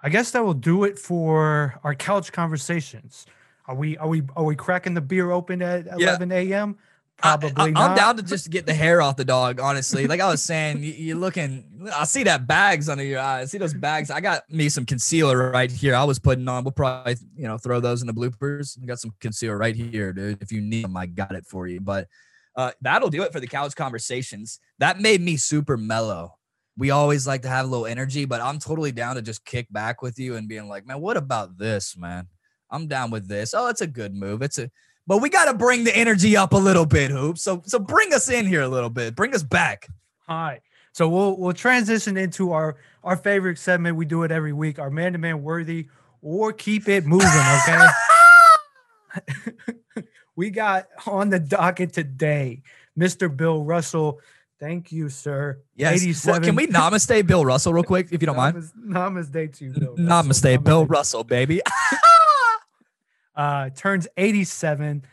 I guess that will do it for our couch conversations. Are we are we are we cracking the beer open at 11 a.m.? Probably I, am not. down to just get the hair off the dog, honestly. Like I was saying, you, are looking. I see that bags under your eyes. I see those bags. I got me some concealer right here. I was putting on. We'll probably, you know, throw those in the bloopers. I got some concealer right here, dude. If you need them, I got it for you. But uh, that'll do it for the couch conversations. That made me super mellow we always like to have a little energy, but I'm totally down to just kick back with you and being like, man, what about this, man? I'm down with this. Oh, it's a good move. It's a, but we got to bring the energy up a little bit, Hoop. So, so bring us in here a little bit. Bring us back. All right. So we'll we'll transition into our our favorite segment. We do it every week. Our man to man worthy or keep it moving. Okay. (laughs) (laughs) we got (laughs) on the docket today, Mr. Bill Russell. Thank you, sir. Yes. 87. Well, can we (laughs) namaste Bill Russell real quick, if you don't mind? Namaste to you, Bill Russell. Namaste, namaste. Bill Russell, baby. (laughs) uh, turns 87.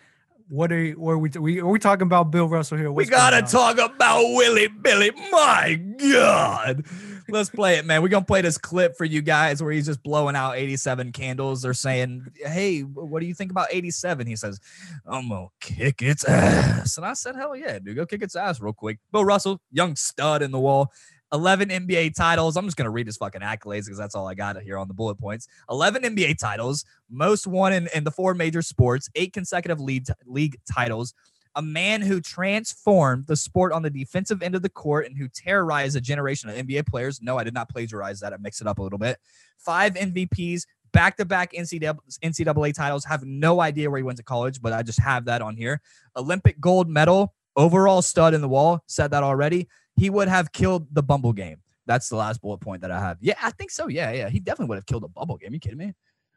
What are, what are we, we are we talking about Bill Russell here? What's we gotta talk about Willie Billy. My God. Let's play it, man. We're gonna play this clip for you guys where he's just blowing out 87 candles. They're saying, Hey, what do you think about 87? He says, I'm gonna kick its ass. And I said, Hell yeah, dude, go kick its ass real quick. Bill Russell, young stud in the wall. 11 NBA titles. I'm just going to read his fucking accolades because that's all I got here on the bullet points. 11 NBA titles, most won in, in the four major sports, eight consecutive league, league titles, a man who transformed the sport on the defensive end of the court and who terrorized a generation of NBA players. No, I did not plagiarize that. I mixed it up a little bit. Five MVPs, back to back NCAA titles. Have no idea where he went to college, but I just have that on here. Olympic gold medal, overall stud in the wall. Said that already. He would have killed the Bumble game. That's the last bullet point that I have. Yeah, I think so. Yeah, yeah. He definitely would have killed the Bumble game. Are you kidding me?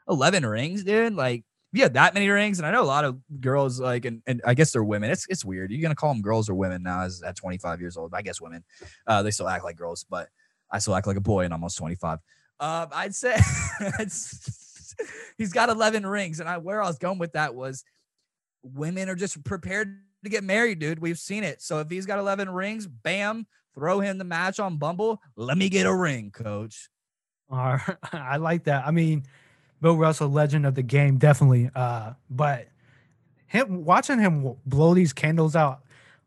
11 rings, dude. Like, you had that many rings, and I know a lot of girls like, and, and I guess they're women. It's it's weird. You're gonna call them girls or women now as at 25 years old. I guess women. Uh, they still act like girls, but I still act like a boy and almost 25. Uh, I'd say (laughs) he's got 11 rings, and I where I was going with that was women are just prepared to get married, dude. We've seen it. So if he's got 11 rings, bam, throw him the match on Bumble. Let me get a ring, coach. All right. (laughs) I like that. I mean, Bill Russell, legend of the game, definitely. Uh, but him watching him blow these candles out,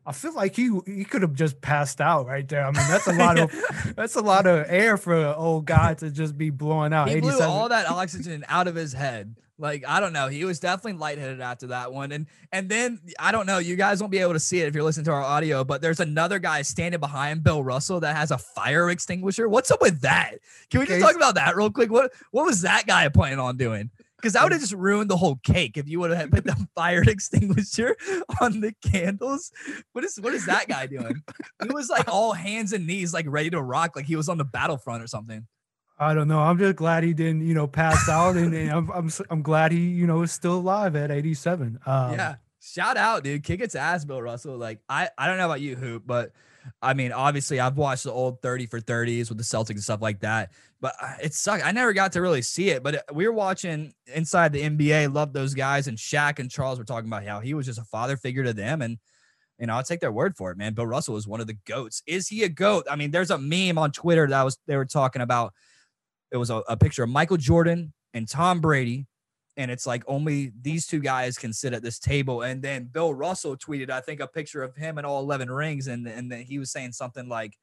I feel like he he could have just passed out right there. I mean, that's a lot of (laughs) that's a lot of air for an old guy to just be blowing out. He blew all that oxygen out of his head. Like I don't know, he was definitely lightheaded after that one, and and then I don't know. You guys won't be able to see it if you're listening to our audio, but there's another guy standing behind Bill Russell that has a fire extinguisher. What's up with that? Can we just talk about that real quick? What what was that guy planning on doing? Because that would have just ruined the whole cake if you would have put the (laughs) fire extinguisher (laughs) on the candles. What is what is that guy doing? He was like (laughs) all hands and knees, like ready to rock, like he was on the battlefront or something. I don't know. I'm just glad he didn't, you know, pass out, and, and I'm, I'm I'm glad he, you know, is still alive at 87. Um, yeah, shout out, dude. Kick its ass, Bill Russell. Like I I don't know about you, Hoop, but I mean, obviously, I've watched the old 30 for 30s with the Celtics and stuff like that, but uh, it sucked. I never got to really see it, but uh, we were watching inside the NBA, loved those guys, and Shaq and Charles were talking about how he was just a father figure to them, and you know, I'll take their word for it, man. Bill Russell is one of the goats. Is he a goat? I mean, there's a meme on Twitter that was they were talking about it was a, a picture of Michael Jordan and Tom Brady and it's like only these two guys can sit at this table. And then Bill Russell tweeted, I think, a picture of him and all 11 rings. And, and then he was saying something like,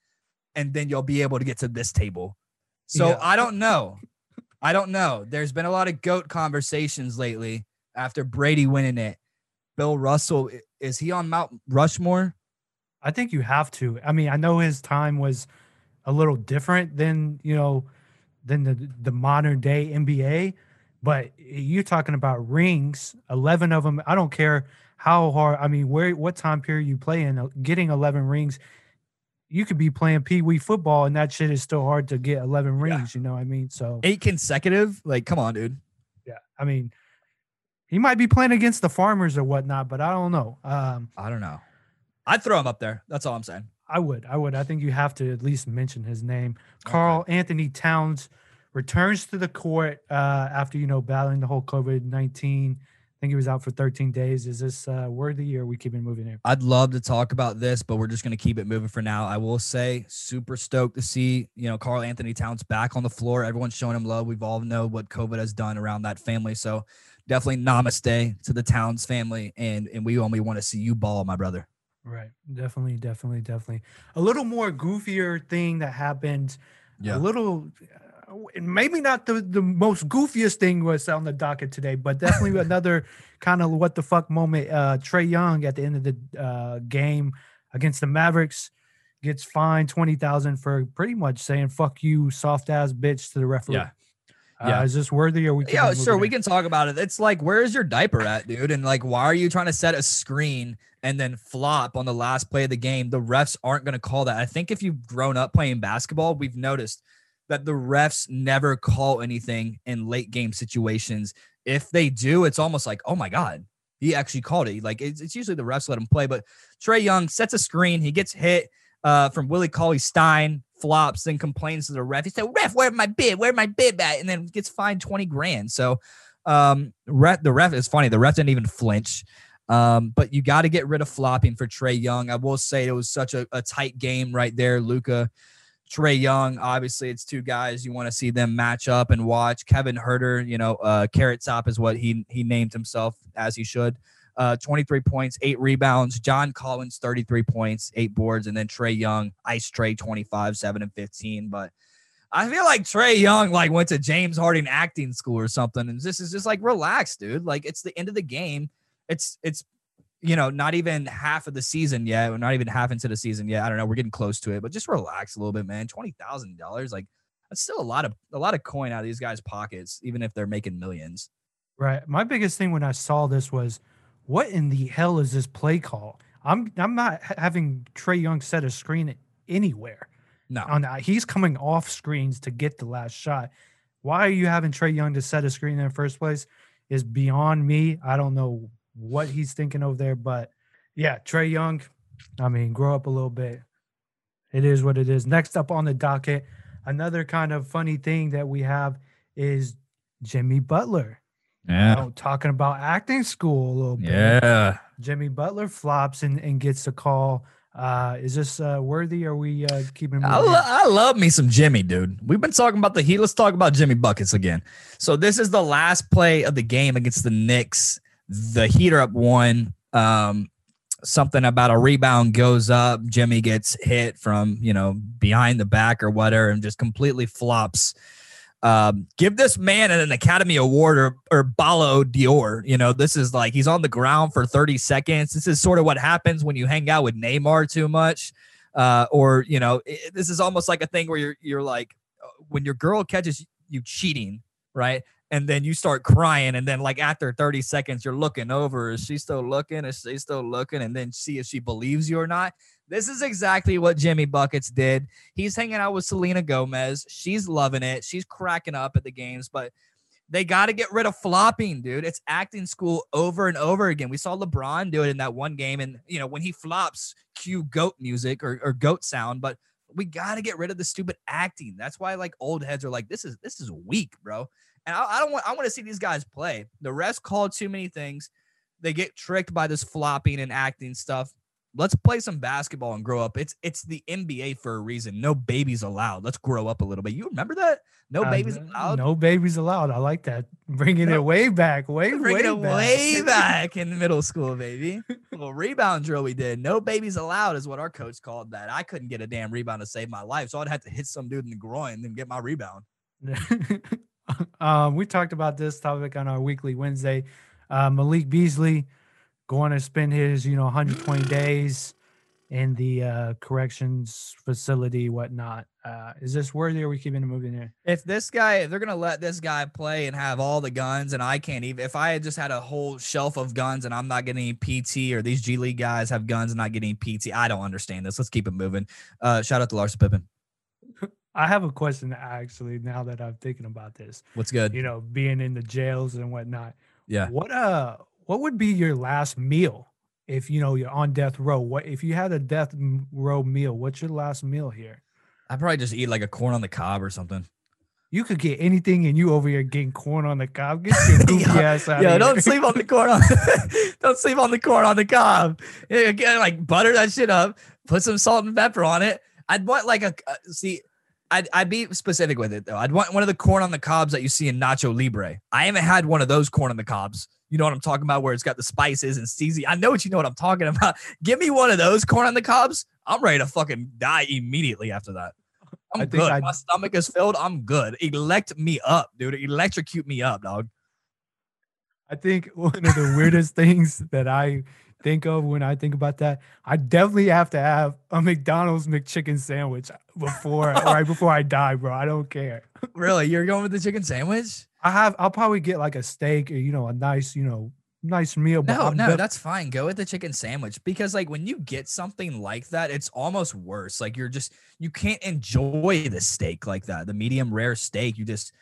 and then you'll be able to get to this table. So yeah. I don't know. I don't know. There's been a lot of GOAT conversations lately after Brady winning it. Bill Russell, is he on Mount Rushmore? I think you have to. I mean, I know his time was a little different than, you know, than the the modern day NBA. But you're talking about rings, eleven of them. I don't care how hard. I mean, where what time period you play in, uh, getting eleven rings you could be playing pee wee football and that shit is still hard to get 11 rings. Yeah. You know what I mean? So eight consecutive, like, come on, dude. Yeah. I mean, he might be playing against the farmers or whatnot, but I don't know. Um, I don't know. I'd throw him up there. That's all I'm saying. I would. I would. I think you have to at least mention his name. Okay. Anthony Towns returns to the court uh, after you know battling the whole COVID nineteen. I think he was out for 13 days. Is this uh, worthy, or we keep it moving here? I'd love to talk about this, but we're just going to keep it moving for now. I will say, super stoked to see you know Karl-Anthony Towns back on the floor. Everyone's showing him love. We've all know what COVID has done around that family. So definitely namaste to the Towns family, and and we only want to see you ball, my brother. Right. Definitely, definitely, definitely. A little more goofier thing that happened. Yeah. A little maybe not the, the most goofiest thing was on the docket today, but definitely (laughs) another kind of what the fuck moment. Uh, Trae Young at the end of the uh, game against the Mavericks gets fined twenty thousand for pretty much saying "fuck you, soft ass bitch" to the referee. Yeah. Uh, yeah. Is this worthy or we Yeah, sure. We can talk about it. It's like, where's your diaper at, dude? And like, why are you trying to set a screen and then flop on the last play of the game? The refs aren't going to call that. I think if you've grown up playing basketball, we've noticed that the refs never call anything in late game situations. If they do, it's almost like, oh my God, he actually called it. Like it's, it's usually the refs let him play, but Trae Young sets a screen. He gets hit uh, from Willie Cauley Stein, flops, then complains to the ref. He said, Ref, where's my bid? Where's my bid at? And then gets fined 20 grand. So um, ref, the ref is funny. The ref didn't even flinch. Um, but you got to get rid of flopping for Trae Young. I will say it was such a, a tight game right there. Luka. Trae Young, obviously, it's two guys you want to see them match up and watch. Kevin Huerter, you know, uh, Carrot Top is what he he named himself as he should. Uh, 23 points, eight rebounds. John Collins, 33 points, eight boards, and then Trae Young, Ice Trae, 25, seven and 15. But I feel like Trae Young like went to James Harden acting school or something, and this is just like relax, dude. Like it's the end of the game. It's it's you know, not even half of the season yet. We're not even half into the season yet. I don't know. We're getting close to it, but just relax a little bit, man. Twenty thousand dollars, like that's still a lot of a lot of coin out of these guys' pockets, even if they're making millions. Right. My biggest thing when I saw this was, what in the hell is this play call? I'm I'm not having Trae Young set a screen anywhere. No, on he's coming off screens to get the last shot. Why are you having Trae Young to set a screen in the first place? Is beyond me. I don't know what he's thinking over there. But yeah, Trae Young, I mean, grow up a little bit. It is what it is. Next up on the docket, another kind of funny thing that we have is Jimmy Butler. Yeah. You know, talking about acting school a little bit. Yeah. Jimmy Butler flops and, and gets a call. Uh, is this uh, worthy? Are we uh, keeping? I, lo- I, love me some Jimmy, dude. We've been talking about the Heat. Let's talk about Jimmy buckets again. So this is the last play of the game against the Knicks, the heater up one. Um, something about a rebound goes up. Jimmy gets hit from you know behind the back or whatever, and just completely flops. Um, give this man an Academy Award or, or Ballon d'Or. You know, this is like he's on the ground for 30 seconds. This is sort of what happens when you hang out with Neymar too much. Uh, or, you know, it, this is almost like a thing where you're, you're like, uh, when your girl catches you cheating, right? and then you start crying and then like after 30 seconds you're looking over is she still looking is she still looking and then see if she believes you or not this is exactly what jimmy buckets did he's hanging out with selena gomez she's loving it she's cracking up at the games but they got to get rid of flopping, dude. It's acting school over and over again. We saw LeBron do it in that one game, and you know when he flops, cue goat music or, or goat sound. But we got to get rid of the stupid acting. That's why like old heads are like, this is this is weak, bro. And I, I don't want I want to see these guys play. The rest call too many things. They get tricked by this flopping and acting stuff. Let's play some basketball and grow up. It's it's the NBA for a reason. No babies allowed. Let's grow up a little bit. You remember that? No uh, babies allowed. No babies allowed. I like that. Bringing no. it way back, way (laughs) bringing way it back. way (laughs) back in middle school, baby. (laughs) little rebound drill we did. No babies allowed is what our coach called that. I couldn't get a damn rebound to save my life, so I'd have to hit some dude in the groin and get my rebound. um, we talked about this topic on our weekly Wednesday. Uh, Malik Beasley going to spend his, you know, 120 days. in the uh, corrections facility, whatnot. Uh, is this worthy or are we keeping it moving here? If this guy, if they're gonna let this guy play and have all the guns, and I can't even, if I had just had a whole shelf of guns and I'm not getting any PT, or these G League guys have guns and not getting PT, I don't understand this. Let's keep it moving. Uh, shout out to Larsa Pippen. (laughs) I have a question actually. Now that I'm thinking about this, what's good? You know, being in the jails and whatnot. Yeah. What uh, what would be your last meal? if you know you're on death row what if you had a death row meal what's your last meal here i'd probably just eat like a corn on the cob or something you could get anything and you over here getting corn on the cob get (laughs) your goofy ass out yeah don't sleep on the corn on (laughs) don't sleep on the corn on the cob again like butter that shit up put some salt and pepper on it i'd want like a uh, see I'd, I'd be specific with it though. I'd want one of the corn on the cobs that you see in Nacho Libre. I haven't had one of those corn on the cobs. You know what I'm talking about, where it's got the spices and seasoning. I know what you know what I'm talking about. (laughs) Give me one of those corn on the cobs. I'm ready to fucking die immediately after that. I'm I good. I'd... My stomach is filled. I'm good. Elect me up, dude. Electrocute me up, dog. I think one of the weirdest (laughs) things that I think of when I think about that, I definitely have to have a McDonald's McChicken sandwich before right before I die, bro. I don't care. really, you're going with the chicken sandwich? I have. I'll probably get like a steak or you know a nice you know nice meal. no, no, that's fine. Go with the chicken sandwich because like when you get something like that, it's almost worse. Like you're just you can't enjoy the steak like that. The medium rare steak, you just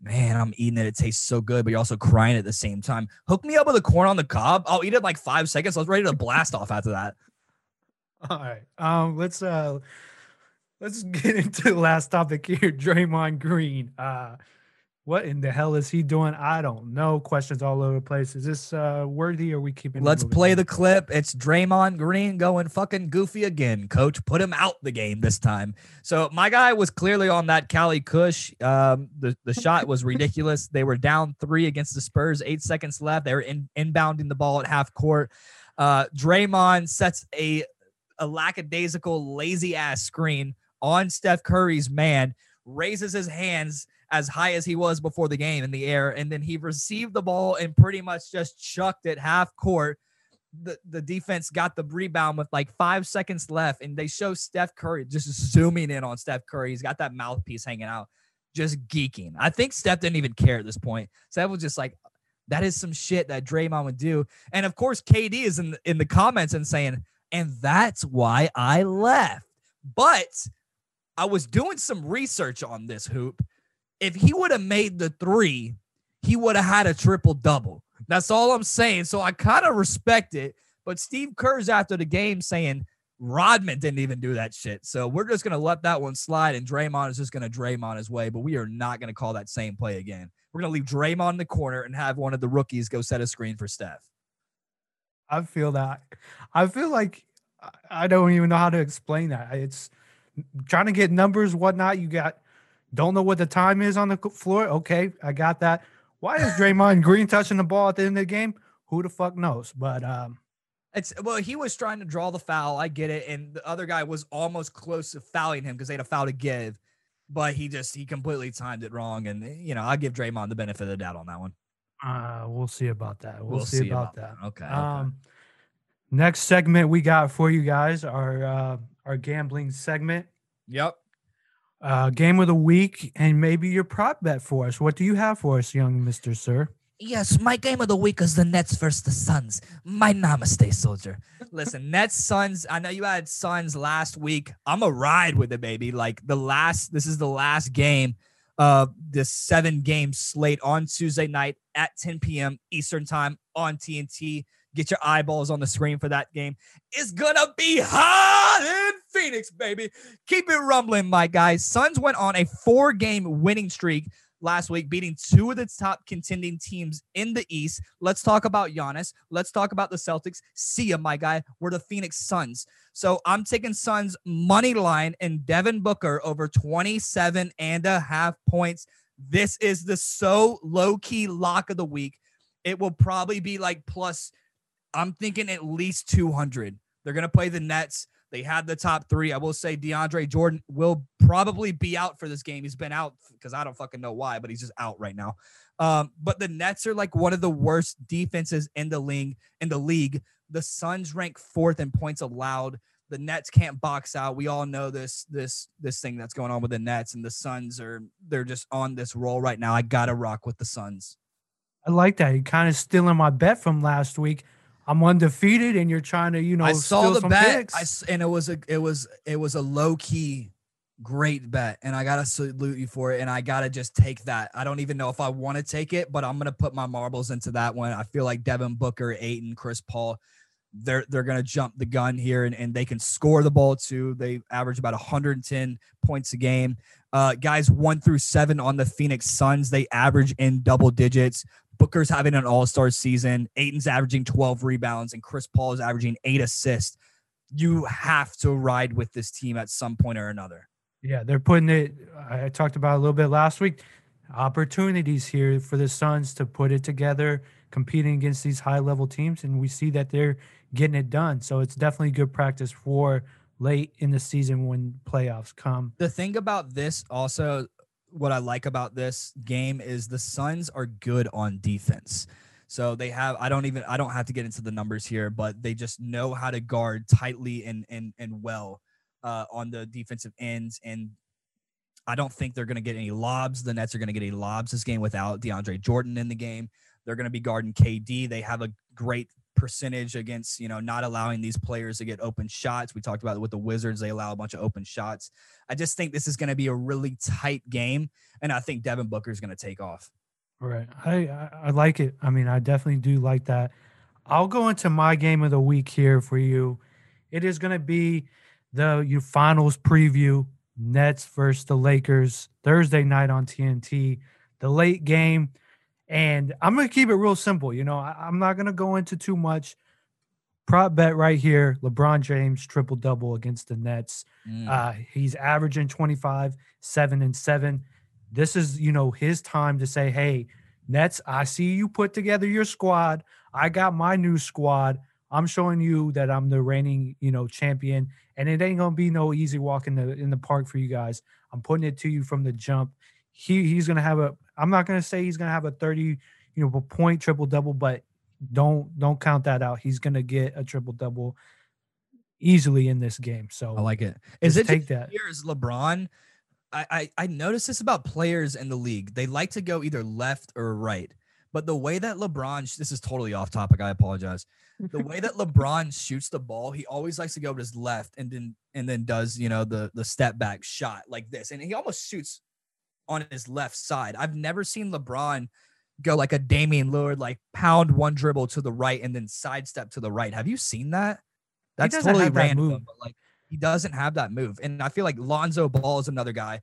man, I'm eating it. It tastes so good, but you're also crying at the same time. Hook me up with a corn on the cob. I'll eat it like five seconds. I was ready to blast off after that. (laughs) All right. Um, let's uh let's (laughs) get into the last topic here. Draymond Green. Uh what in the hell is he doing? I don't know. Questions all over the place. Is this uh worthy or we keeping Let's play on? the clip. It's Draymond Green going fucking goofy again. Coach, put him out the game this time. So my guy was clearly on that Cali Kush. Um, the, the shot was (laughs) ridiculous. They were down three against the Spurs, eight seconds left. They were in, inbounding the ball at half court. Uh, Draymond sets a a lackadaisical, lazy ass screen on Steph Curry's man, raises his hands as high as he was before the game in the air. And then he received the ball and pretty much just chucked it half court. The, the defense got the rebound with like five seconds left, and they show Steph Curry just zooming in on Steph Curry. He's got that mouthpiece hanging out, just geeking. I think Steph didn't even care at this point. Steph was just like, that is some shit that Draymond would do. And of course, KD is in in the comments and saying, and that's why I left. But I was doing some research on this hoop, if he would have made the three, he would have had a triple double. That's all I'm saying. So I kind of respect it. But Steve Kerr's after the game saying Rodman didn't even do that shit. So we're just gonna let that one slide, and Draymond is just gonna Draymond his way. But we are not gonna call that same play again. We're gonna leave Draymond in the corner and have one of the rookies go set a screen for Steph. I feel that. I feel like I don't even know how to explain that. It's trying to get numbers, whatnot. You got don't know what the time is on the floor. Okay, I got that. Why is Draymond Green touching the ball at the end of the game? Who the fuck knows? But um, it's well, he was trying to draw the foul. I get it, and the other guy was almost close to fouling him because they had a foul to give, but he just he completely timed it wrong. And you know, I give Draymond the benefit of the doubt on that one. Uh, we'll see about that. We'll, we'll see, see, about, about that. Okay. Um, okay. next segment we got for you guys our uh, our gambling segment. Yep uh, game of the week and maybe your prop bet for us. What do you have for us, young Mister Sir? Yes, my game of the week is the Nets versus the Suns. My namaste, soldier. Listen, (laughs) Nets Suns. I know you had Suns last week. I'm a ride with it, baby. Like the last, this is the last game of this seven game slate on Tuesday night at 10 p.m. Eastern time on TNT. Get your eyeballs on the screen for that game. It's gonna be hot in Phoenix, baby. Keep it rumbling, my guys. Suns went on a four game winning streak last week, beating two of the top contending teams in the East. Let's talk about Giannis. Let's talk about the Celtics. See ya, my guy. We're the Phoenix Suns. So I'm taking Suns money line and Devin Booker over 27 and a half points. This is the so low key lock of the week. It will probably be like plus I'm thinking at least 200. They're going to play the Nets. They had the top three. I will say DeAndre Jordan will probably be out for this game. He's been out because I don't fucking know why, but he's just out right now. Um, but the Nets are like one of the worst defenses in the league. In the league, the Suns rank fourth in points allowed. the Nets can't box out. We all know this this this thing that's going on with the Nets and the Suns are they're just on this roll right now. I gotta rock with the Suns. I like that. You kind of stealing my bet from last week. I'm undefeated, and you're trying to, you know, I saw the bet, I, and it was a it was it was a low key great bet, and I gotta salute you for it. And I gotta just take that. I don't even know if I want to take it, but I'm gonna put my marbles into that one. I feel like Devin Booker, Ayton, Chris Paul they're they're going to jump the gun here and, and they can score the ball too. They average about 110 points a game. Uh, guys one through seven on the Phoenix Suns, they average in double digits. Booker's having an all star season. Ayton's averaging 12 rebounds, and Chris Paul is averaging eight assists. You have to ride with this team at some point or another. Yeah, they're putting it. I talked about a little bit last week. Opportunities here for the Suns to put it together, competing against these high level teams, and we see that they're getting it done. So it's definitely good practice for late in the season when playoffs come. The thing about this also what I like about this game is the Suns are good on defense. So they have I don't even I don't have to get into the numbers here, but they just know how to guard tightly and and and well uh, on the defensive ends and I don't think they're going to get any lobs. The Nets are going to get any lobs this game without DeAndre Jordan in the game. They're going to be guarding KD. They have a great percentage against you know not allowing these players to get open shots. We talked about with the Wizards; they allow a bunch of open shots. I just think this is going to be a really tight game, and I think Devin Booker is going to take off. Right, I, I like it. I mean, I definitely do like that. I'll go into my game of the week here for you. It is going to be the your finals preview: Nets versus the Lakers Thursday night on TNT. The late game and I'm going to keep it real simple. You know, I, am not going to go into too much. Prop bet right here LeBron James triple double against the Nets. Mm. Uh, he's averaging 25, 7 and 7. This is, you know, his time to say, hey, Nets, I see you put together your squad. I got my new squad. I'm showing you that I'm the reigning, you know, champion, and it ain't gonna be no easy walk in the in the park for you guys. I'm putting it to you from the jump. He he's gonna have a I'm not going to say he's going to have a 30, you know, point triple double, but don't don't count that out. He's going to get a triple double easily in this game. So I like it. Is it take that? Here is LeBron. I, I I notice this about players in the league. They like to go either left or right. But the way that LeBron, this is totally off topic. I apologize. The way that (laughs) LeBron shoots the ball, he always likes to go to his left and then and then does you know the the step back shot like this, and he almost shoots on his left side. I've never seen LeBron go like a Damian Lillard, like pound one dribble to the right and then sidestep to the right. Have you seen that? That's totally random. That but like he doesn't have that move. And I feel like Lonzo Ball is another guy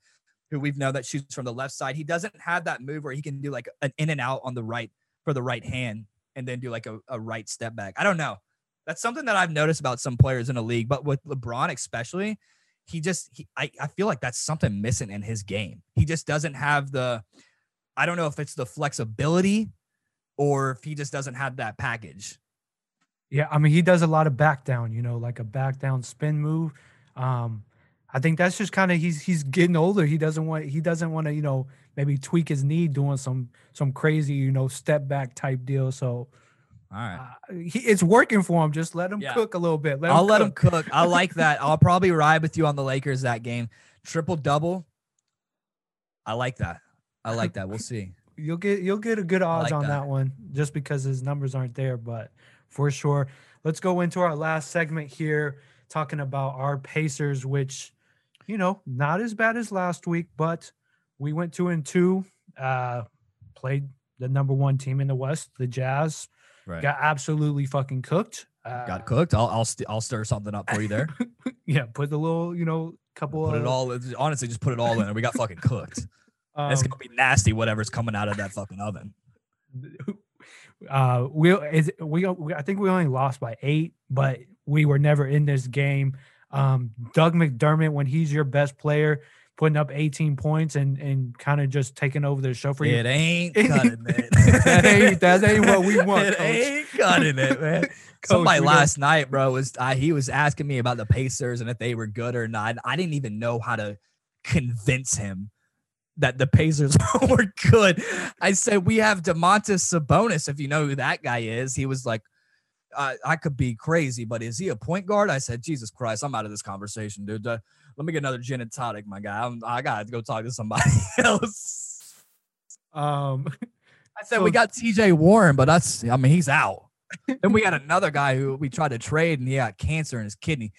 who we've known that shoots from the left side. He doesn't have that move where he can do like an in and out on the right for the right hand and then do like a, a right step back. I don't know. That's something that I've noticed about some players in the league, but with LeBron especially, he just he, I, I feel like that's something missing in his game. He just doesn't have the I don't know if it's the flexibility or if he just doesn't have that package. Yeah, I mean he does a lot of back down, you know, like a back down spin move. Um I think that's just kind of he's he's getting older. He doesn't want he doesn't want to, you know, maybe tweak his knee doing some some crazy, you know, step back type deal. So all right. Uh, he, it's working for him. Just let him yeah. cook a little bit. Let I'll let him cook. I like (laughs) that. I'll probably ride with you on the Lakers that game. Triple double. I like that. I like that. We'll see. (laughs) you'll get you'll get a good odds like on that. that one just because his numbers aren't there, but for sure. Let's go into our last segment here, talking about our Pacers, which, you know, not as bad as last week, but we went two and two. Uh, played the number one team in the West, the Jazz. Right. Got absolutely fucking cooked. Uh, Got cooked. I'll I'll, st- I'll stir something up for you there. (laughs) yeah, put the little you know couple. Put of, it all. Honestly, just put it all in, and we got fucking cooked. Um, it's gonna be nasty. Whatever's coming out of that fucking oven. (laughs) Uh, we is we, we I think we only lost by eight, but we were never in this game. Um, Doug McDermott, when he's your best player, putting up 18 points and and kind of just taking over the show for you. It ain't (laughs) cutting it. that, ain't, that ain't what we (laughs) want. It coach. ain't cutting it, man. (laughs) Somebody last night, bro, was uh, he was asking me about the Pacers and if they were good or not. I didn't even know how to convince him that the Pacers were good. I said we have Domantas Sabonis. If you know who that guy is, he was like, I, I could be crazy, but is he a point guard? I said, Jesus Christ, I'm out of this conversation, dude. Let me get another gin and tonic, my guy. I'm, I got to go talk to somebody (laughs) else. Um, I said, so, we got TJ Warren, but that's, I mean, he's out. then we got another guy who we tried to trade and he got cancer in his kidney.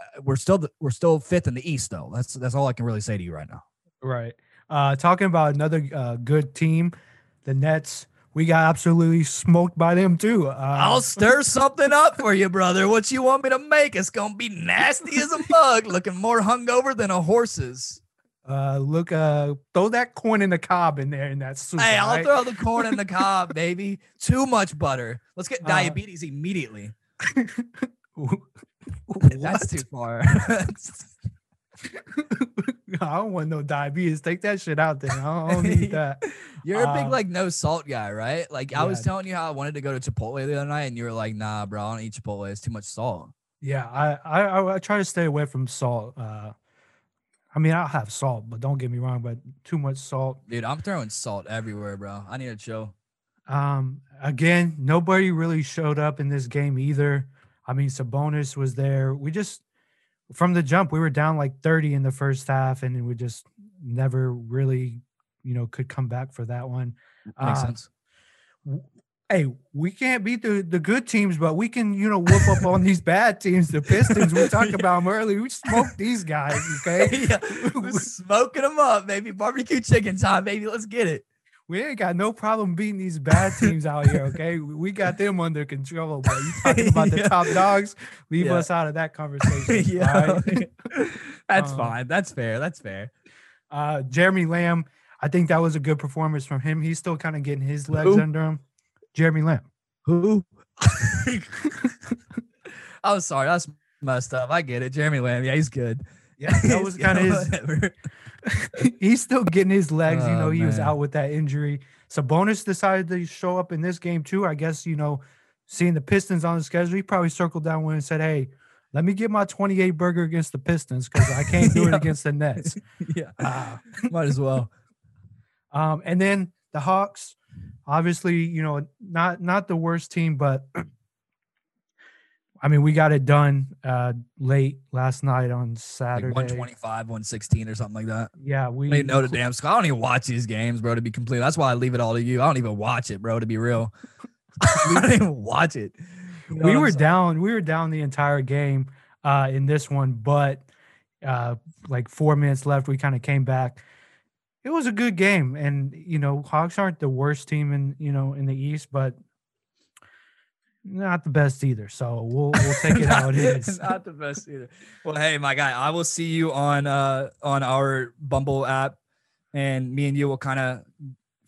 Uh, we're still, the, we're still fifth in the East, though. That's, that's all I can really say to you right now. Right. Uh, talking about another uh, good team, the Nets we got absolutely smoked by them too. Uh, I'll stir something up for you, brother. What you want me to make? It's gonna be nasty as a mug, looking more hungover than a horse's. Uh, look, uh, throw that corn in the cob in there in that soup. Hey, I'll right? throw the corn in the cob, baby. (laughs) Too much butter. Let's get uh, diabetes immediately. (laughs) That's too far. (laughs) (laughs) I don't want no diabetes. Take that shit out there. I don't need (laughs) that. You're a big um, like no salt guy, right? Like I was telling you how I wanted to go to Chipotle the other night, and you were like, "Nah, bro, I don't eat Chipotle. It's too much salt." Yeah, I I, I try to stay away from salt. Uh, I mean, I'll have salt, but don't get me wrong, but too much salt. Dude, I'm throwing salt everywhere, bro. I need a chill. Um, again, nobody really showed up in this game either. I mean, Sabonis was there. We just from the jump, we were down like 30 in the first half, and we just never really, you know, could come back for that one. Makes uh, sense. Hey, we can't beat the, the good teams, but we can, you know, whoop up on these bad teams. The Pistons, we talked about them earlier. We smoked these guys, okay? (laughs) yeah, (laughs) smoking them up, baby. Barbecue chicken time, baby. Let's get it we ain't got no problem beating these bad teams out here. (laughs) Okay, we got them under control. But you (laughs) talking about the yeah. top dogs? Leave yeah. us out of that (laughs) conversation. yeah, right? that's um, fine. That's fair. That's fair. Uh, Jeremy Lamb, I think that was a good performance from him. He's still kind of getting his legs Who? under him. Jeremy Lamb. Who? I'm sorry. That's messed up. I get it. Jeremy Lamb. Yeah, he's good. Yeah, that was kind of his. (laughs) he's still getting his legs. Oh, you know, he man. was out with that injury. Sabonis decided to show up in this game too. I guess you know, seeing the Pistons on the schedule, he probably circled down one and said, "Hey, let me get my 28 burger against the Pistons because I can't (laughs) do yeah. it against the Nets." (laughs) yeah, uh, might as well. Um, and then the Hawks, obviously, you know, not not the worst team, but (clears throat) I mean, we got it done uh, late last night on Saturday. Like 125, 116 or something like that. Yeah, we I know the damn score. I don't even watch these games, bro, to be complete. That's why I leave it all to you. I don't even watch it, bro, to be real. (laughs) we don't even watch it. You (laughs) know we were down, we were down the entire game uh, in this one, but uh, like four minutes left, we kind of came back. It was a good game. And, you know, Hawks aren't the worst team in, you know, in the East, but not the best either. So we'll we'll (laughs) take it how it is. (laughs) not the best either. Well, hey, my guy, I will see you on uh on our Bumble app, and me and you will kind of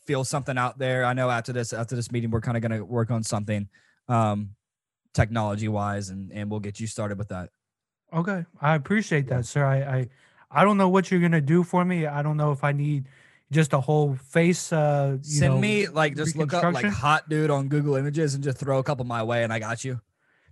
feel something out there. I know after this after this meeting, we're kind of gonna work on something, um, technology wise, and and we'll get you started with that. Okay, I appreciate that, sir. I I I don't know what you're gonna do for me. I don't know if I need just a whole face. Uh, Send know, me like just look up like hot dude on Google Images and just throw a couple my way, and I got you.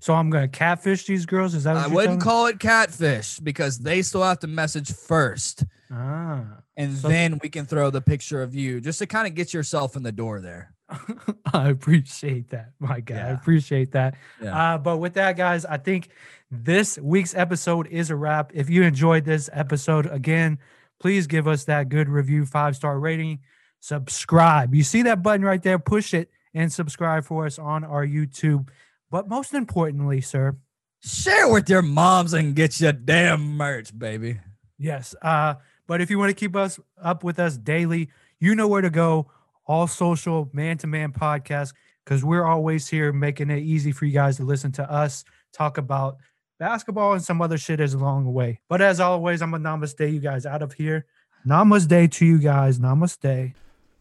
So I'm gonna catfish these girls. Is that? I wouldn't call it catfish because they still have to message first. Ah, and so then we can throw the picture of you just to kind of get yourself in the door there. (laughs) I appreciate that, my guy. Yeah. I appreciate that. Yeah. Uh, but with that, guys, I think this week's episode is a wrap. If you enjoyed this episode, again, please give us that good review, five star rating, subscribe. You see that button right there? Push it and subscribe for us on our YouTube. But most importantly, sir, share with your moms and get your damn merch, baby. Yes. Uh, but if you want to keep us up with us daily, you know where to go. All social man to man podcast because we're always here making it easy for you guys to listen to us talk about basketball and some other shit is along the way. But as always, I'm a namaste you guys out of here. Namaste to you guys. Namaste.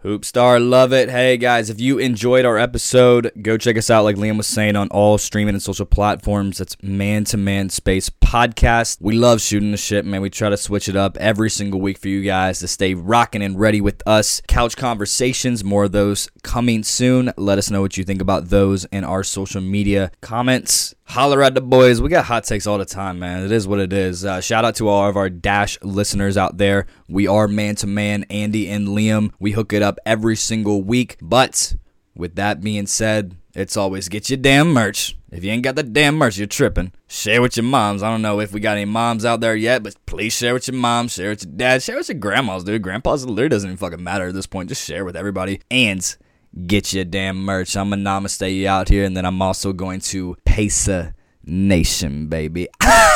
Hoopstar, love it. Hey guys, if you enjoyed our episode, go check us out, like Liam was saying, on all streaming and social platforms. That's Man to Man Space Podcast. We love shooting the shit, man. We try to switch it up every single week for you guys to stay rocking and ready with us. Couch conversations, more of those coming soon. Let us know what you think about those in our social media comments holler at the boys. We got hot takes all the time, man. It is what it is. Uh, shout out to all of our Dash listeners out there. We are man to man, Andy and Liam. We hook it up every single week. But with that being said, it's always get your damn merch. If you ain't got the damn merch, you're tripping. Share with your moms. I don't know if we got any moms out there yet, but please share with your mom, share with your dad, share with your grandmas, dude. Grandpas literally doesn't even fucking matter at this point. Just share with everybody. And get your damn merch. I'm gonna namaste you out here, and then I'm also going to Pesa Nation, baby. (laughs)